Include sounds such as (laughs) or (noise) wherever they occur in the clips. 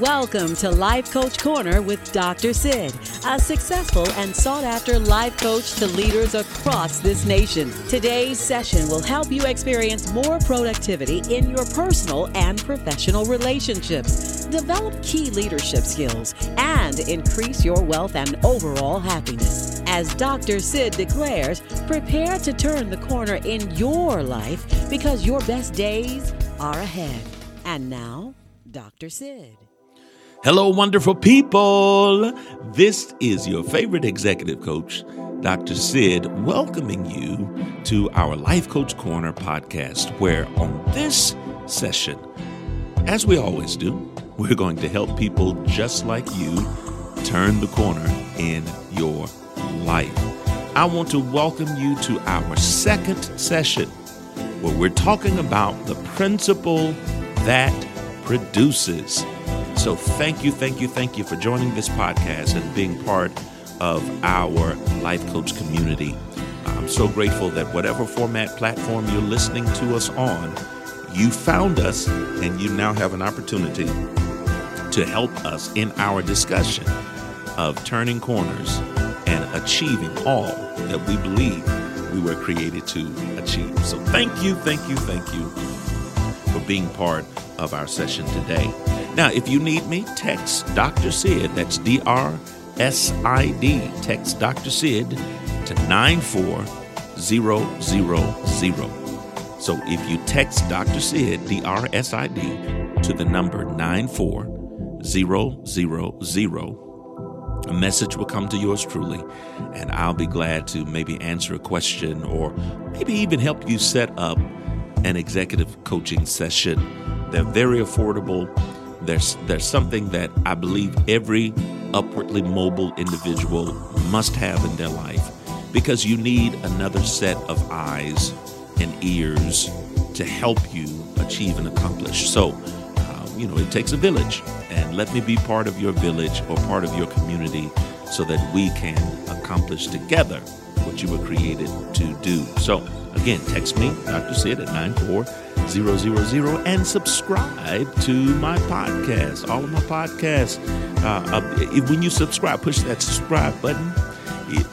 Welcome to Life Coach Corner with Dr. Sid, a successful and sought after life coach to leaders across this nation. Today's session will help you experience more productivity in your personal and professional relationships, develop key leadership skills, and increase your wealth and overall happiness. As Dr. Sid declares, prepare to turn the corner in your life because your best days are ahead. And now, Dr. Sid. Hello, wonderful people. This is your favorite executive coach, Dr. Sid, welcoming you to our Life Coach Corner podcast, where on this session, as we always do, we're going to help people just like you turn the corner in your life. I want to welcome you to our second session where we're talking about the principle that produces. So thank you, thank you, thank you for joining this podcast and being part of our life coach community. I'm so grateful that whatever format platform you're listening to us on, you found us and you now have an opportunity to help us in our discussion of turning corners and achieving all that we believe we were created to achieve. So thank you, thank you, thank you for being part of our session today. Now, if you need me, text Dr. Sid, that's D R S I D, text Dr. Sid to 94000. So if you text Dr. Sid, D R S I D, to the number 94000, a message will come to yours truly, and I'll be glad to maybe answer a question or maybe even help you set up an executive coaching session. They're very affordable there's there's something that I believe every upwardly mobile individual must have in their life because you need another set of eyes and ears to help you achieve and accomplish. So, uh, you know, it takes a village, and let me be part of your village or part of your community so that we can accomplish together what you were created to do. So, again, text me, Dr. Sid, at 94- 000 and subscribe to my podcast. All of my podcasts. Uh, when you subscribe, push that subscribe button.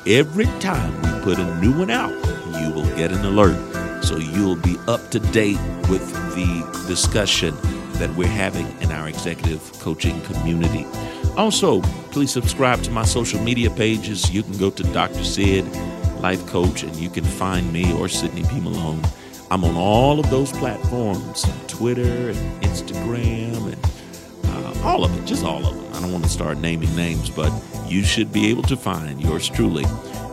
Every time we put a new one out, you will get an alert. So you'll be up to date with the discussion that we're having in our executive coaching community. Also, please subscribe to my social media pages. You can go to Dr. Sid Life Coach and you can find me or Sydney P. Malone I'm on all of those platforms Twitter and Instagram and uh, all of it, just all of them. I don't want to start naming names, but you should be able to find yours truly.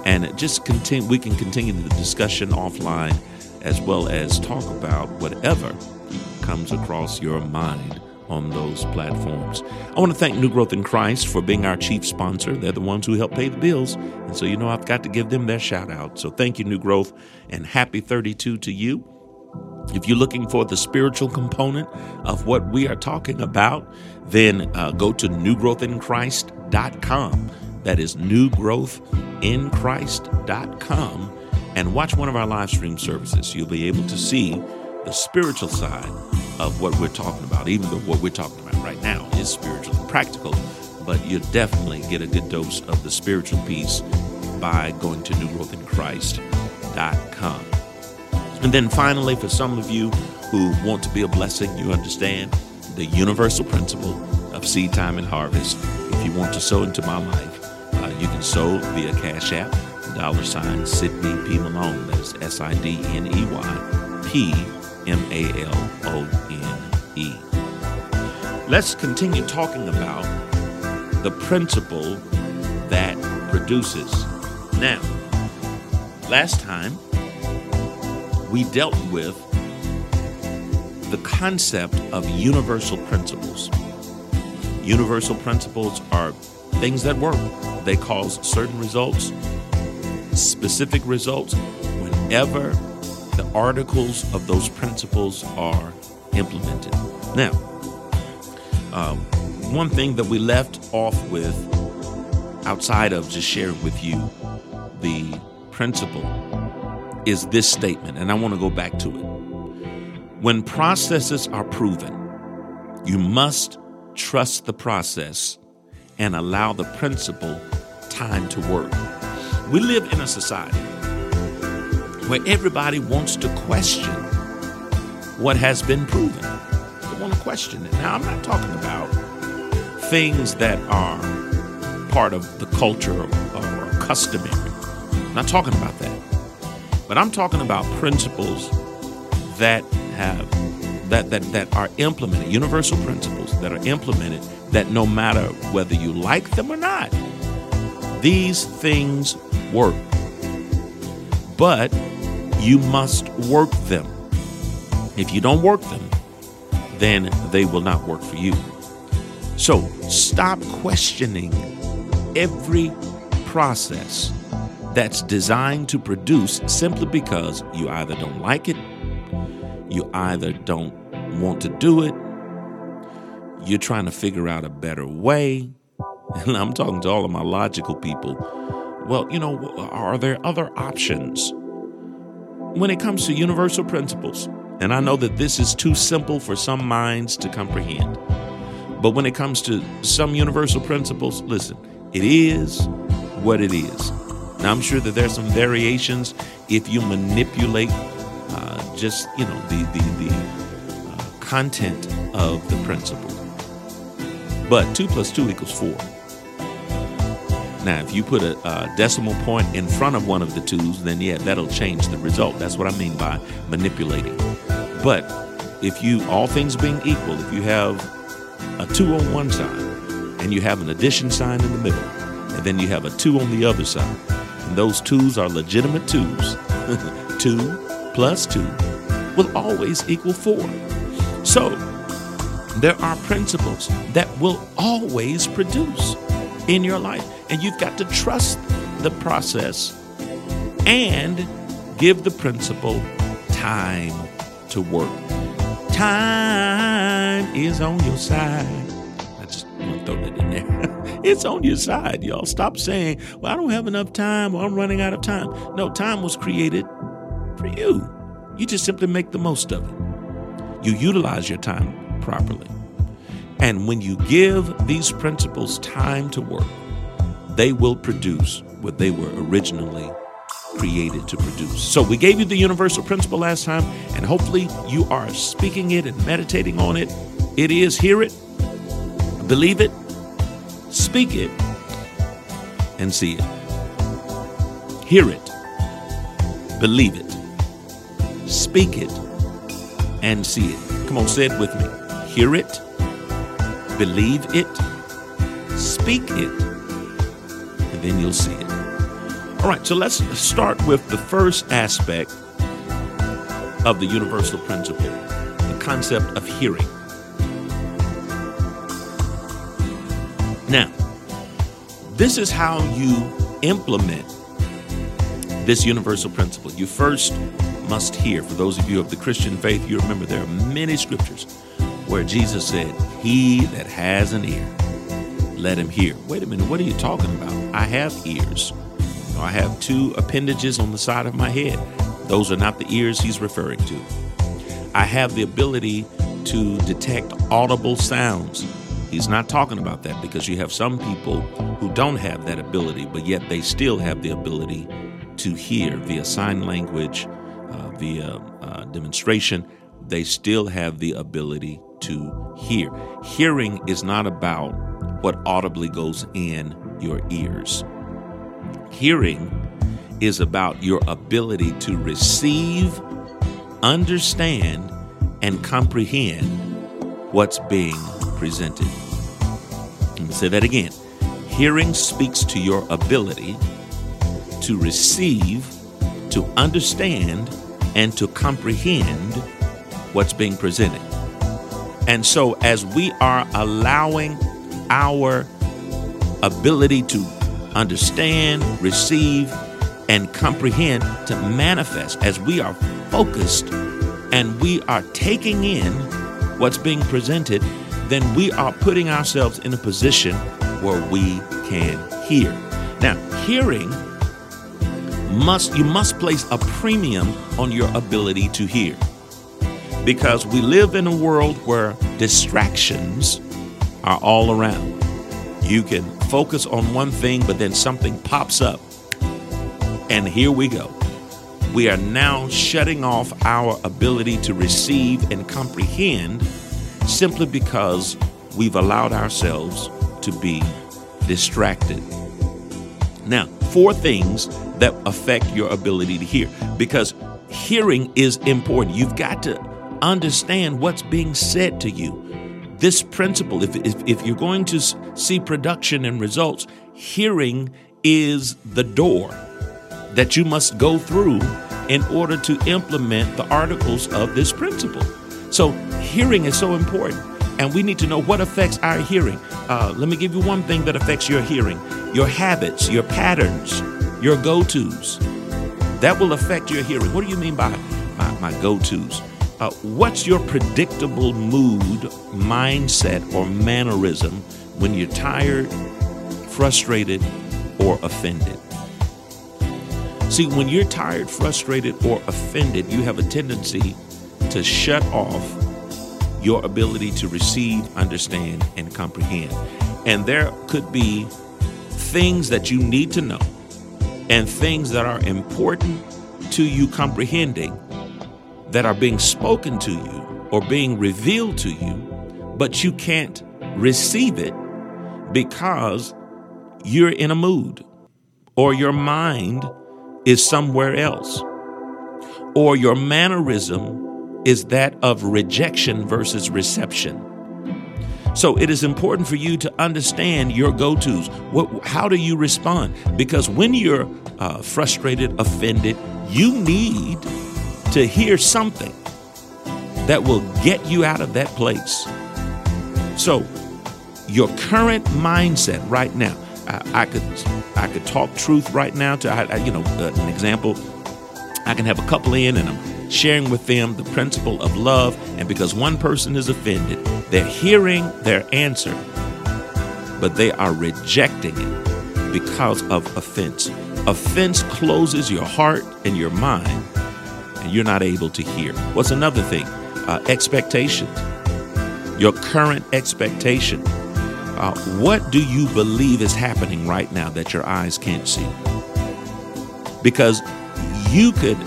And just continue, we can continue the discussion offline as well as talk about whatever comes across your mind on those platforms. I want to thank New Growth in Christ for being our chief sponsor. They're the ones who help pay the bills. And so, you know, I've got to give them their shout out. So, thank you, New Growth, and happy 32 to you. If you're looking for the spiritual component of what we are talking about, then uh, go to newgrowthinchrist.com. That is newgrowthinchrist.com and watch one of our live stream services. You'll be able to see the spiritual side of what we're talking about, even though what we're talking about right now is spiritual and practical. But you definitely get a good dose of the spiritual piece by going to newgrowthinchrist.com. And then finally, for some of you who want to be a blessing, you understand the universal principle of seed time and harvest. If you want to sow into my life, uh, you can sow via Cash App, dollar sign Sidney P. Malone. That is S I D N E Y P M A L O N E. Let's continue talking about the principle that produces. Now, last time we dealt with the concept of universal principles. Universal principles are things that work, they cause certain results, specific results, whenever the articles of those principles are implemented. Now, um, one thing that we left off with, outside of just sharing with you the principle, is this statement, and I want to go back to it. When processes are proven, you must trust the process, and allow the principle time to work. We live in a society where everybody wants to question what has been proven. They want to question it. Now, I'm not talking about things that are part of the culture or, or customary. I'm not talking about that. But I'm talking about principles that have that, that that are implemented, universal principles that are implemented that no matter whether you like them or not, these things work. But you must work them. If you don't work them, then they will not work for you. So stop questioning every process that's designed to produce simply because you either don't like it, you either don't want to do it, you're trying to figure out a better way. (laughs) And I'm talking to all of my logical people. Well, you know, are there other options? When it comes to universal principles, and I know that this is too simple for some minds to comprehend, but when it comes to some universal principles, listen, it is what it is. Now, I'm sure that there's some variations if you manipulate uh, just, you know, the, the, the uh, content of the principle. But 2 plus 2 equals 4. Now, if you put a, a, decimal point in front of one of the twos, then yeah, that'll change the result. That's what I mean by manipulating. But if you, all things being equal, if you have a two on one side and you have an addition sign in the middle, and then you have a two on the other side, and those twos are legitimate twos, (laughs) two plus two will always equal four. So, there are principles that will always produce in your life. And you've got to trust the process and give the principle time to work. Time is on your side. I just want to throw that in there. (laughs) it's on your side, y'all. Stop saying, well, I don't have enough time or I'm running out of time. No, time was created for you. You just simply make the most of it. You utilize your time properly. And when you give these principles time to work, they will produce what they were originally created to produce. So we gave you the universal principle last time, and hopefully you are speaking it and meditating on it. It is hear it, believe it, speak it, and see it. Hear it, believe it, speak it, and see it. Come on, say it with me. Hear it, believe it, speak it, and then you'll see it. All right, so let's start with the first aspect of the universal principle the concept of hearing. Now, this is how you implement this universal principle. You first must hear. For those of you of the Christian faith, you remember there are many scriptures where Jesus said, He that has an ear, let him hear. Wait a minute, what are you talking about? I have ears. I have two appendages on the side of my head. Those are not the ears he's referring to. I have the ability to detect audible sounds. He's not talking about that because you have some people who don't have that ability, but yet they still have the ability to hear via sign language, uh, via uh, demonstration. They still have the ability to hear. Hearing is not about what audibly goes in your ears. Hearing is about your ability to receive, understand, and comprehend what's being presented. Let me say that again. Hearing speaks to your ability to receive, to understand, and to comprehend what's being presented. And so, as we are allowing our ability to understand, receive, and comprehend to manifest, as we are focused and we are taking in what's being presented, then we are putting ourselves in a position where we can hear. Now, hearing must you must place a premium on your ability to hear because we live in a world where distractions are all around. You can focus on one thing, but then something pops up. And here we go. We are now shutting off our ability to receive and comprehend simply because we've allowed ourselves to be distracted. Now, four things that affect your ability to hear because hearing is important. You've got to understand what's being said to you. This principle, if, if, if you're going to see production and results, hearing is the door that you must go through in order to implement the articles of this principle. So, hearing is so important, and we need to know what affects our hearing. Uh, let me give you one thing that affects your hearing your habits, your patterns, your go tos. That will affect your hearing. What do you mean by my, my go tos? Uh, what's your predictable mood, mindset, or mannerism when you're tired, frustrated, or offended? See, when you're tired, frustrated, or offended, you have a tendency to shut off your ability to receive, understand, and comprehend. And there could be things that you need to know and things that are important to you comprehending that are being spoken to you or being revealed to you, but you can't receive it because you're in a mood or your mind is somewhere else, or your mannerism is that of rejection versus reception. So it is important for you to understand your go tos. How do you respond? Because when you're uh, frustrated, offended, you need to hear something that will get you out of that place. So, your current mindset right now, I, I could I could talk truth right now to I, you know uh, an example. I can have a couple in and I'm sharing with them the principle of love, and because one person is offended, they're hearing their answer, but they are rejecting it because of offense. Offense closes your heart and your mind, and you're not able to hear. What's another thing? Uh, expectations. Your current expectation uh, what do you believe is happening right now that your eyes can't see? Because you could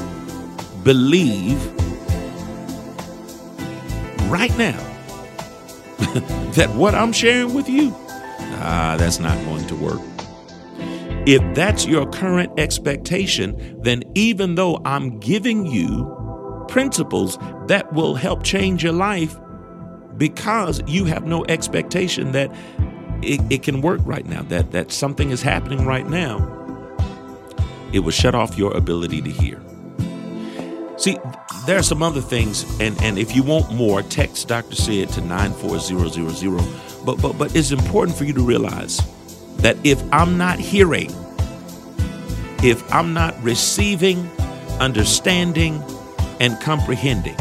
believe right now (laughs) that what I'm sharing with you, ah, that's not going to work. If that's your current expectation, then even though I'm giving you principles that will help change your life, because you have no expectation that it, it can work right now, that, that something is happening right now, it will shut off your ability to hear. See, there are some other things, and, and if you want more, text Dr. Sid to 94000. But, but, but it's important for you to realize that if I'm not hearing, if I'm not receiving, understanding, and comprehending,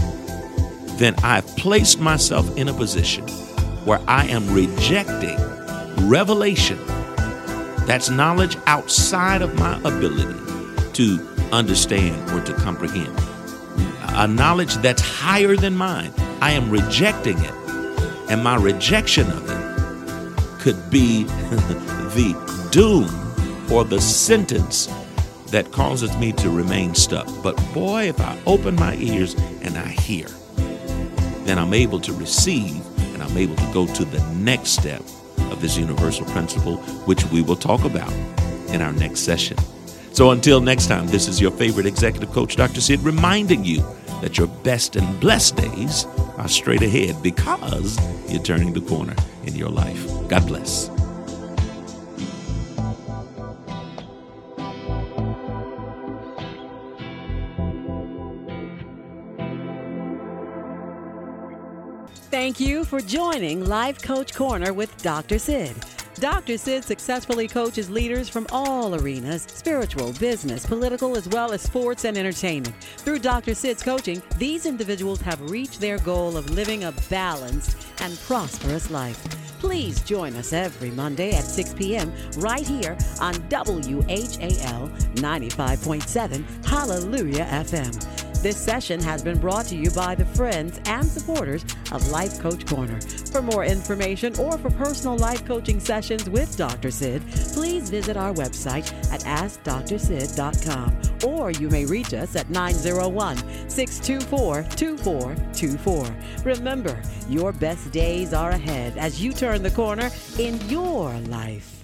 then I've placed myself in a position where I am rejecting revelation. That's knowledge outside of my ability to understand or to comprehend. A knowledge that's higher than mine. I am rejecting it. And my rejection of it could be (laughs) the doom or the sentence that causes me to remain stuck. But boy, if I open my ears and I hear, then I'm able to receive and I'm able to go to the next step of this universal principle, which we will talk about in our next session. So until next time, this is your favorite executive coach, Dr. Sid, reminding you that your best and blessed days are straight ahead because you're turning the corner in your life. God bless. Thank you for joining Life Coach Corner with Dr. Sid. Dr. Sid successfully coaches leaders from all arenas spiritual, business, political, as well as sports and entertainment. Through Dr. Sid's coaching, these individuals have reached their goal of living a balanced and prosperous life. Please join us every Monday at 6 p.m. right here on WHAL 95.7 Hallelujah FM. This session has been brought to you by the friends and supporters of Life Coach Corner. For more information or for personal life coaching sessions with Dr. Sid, please visit our website at AskDrSid.com or you may reach us at 901 624 2424. Remember, your best days are ahead as you turn the corner in your life.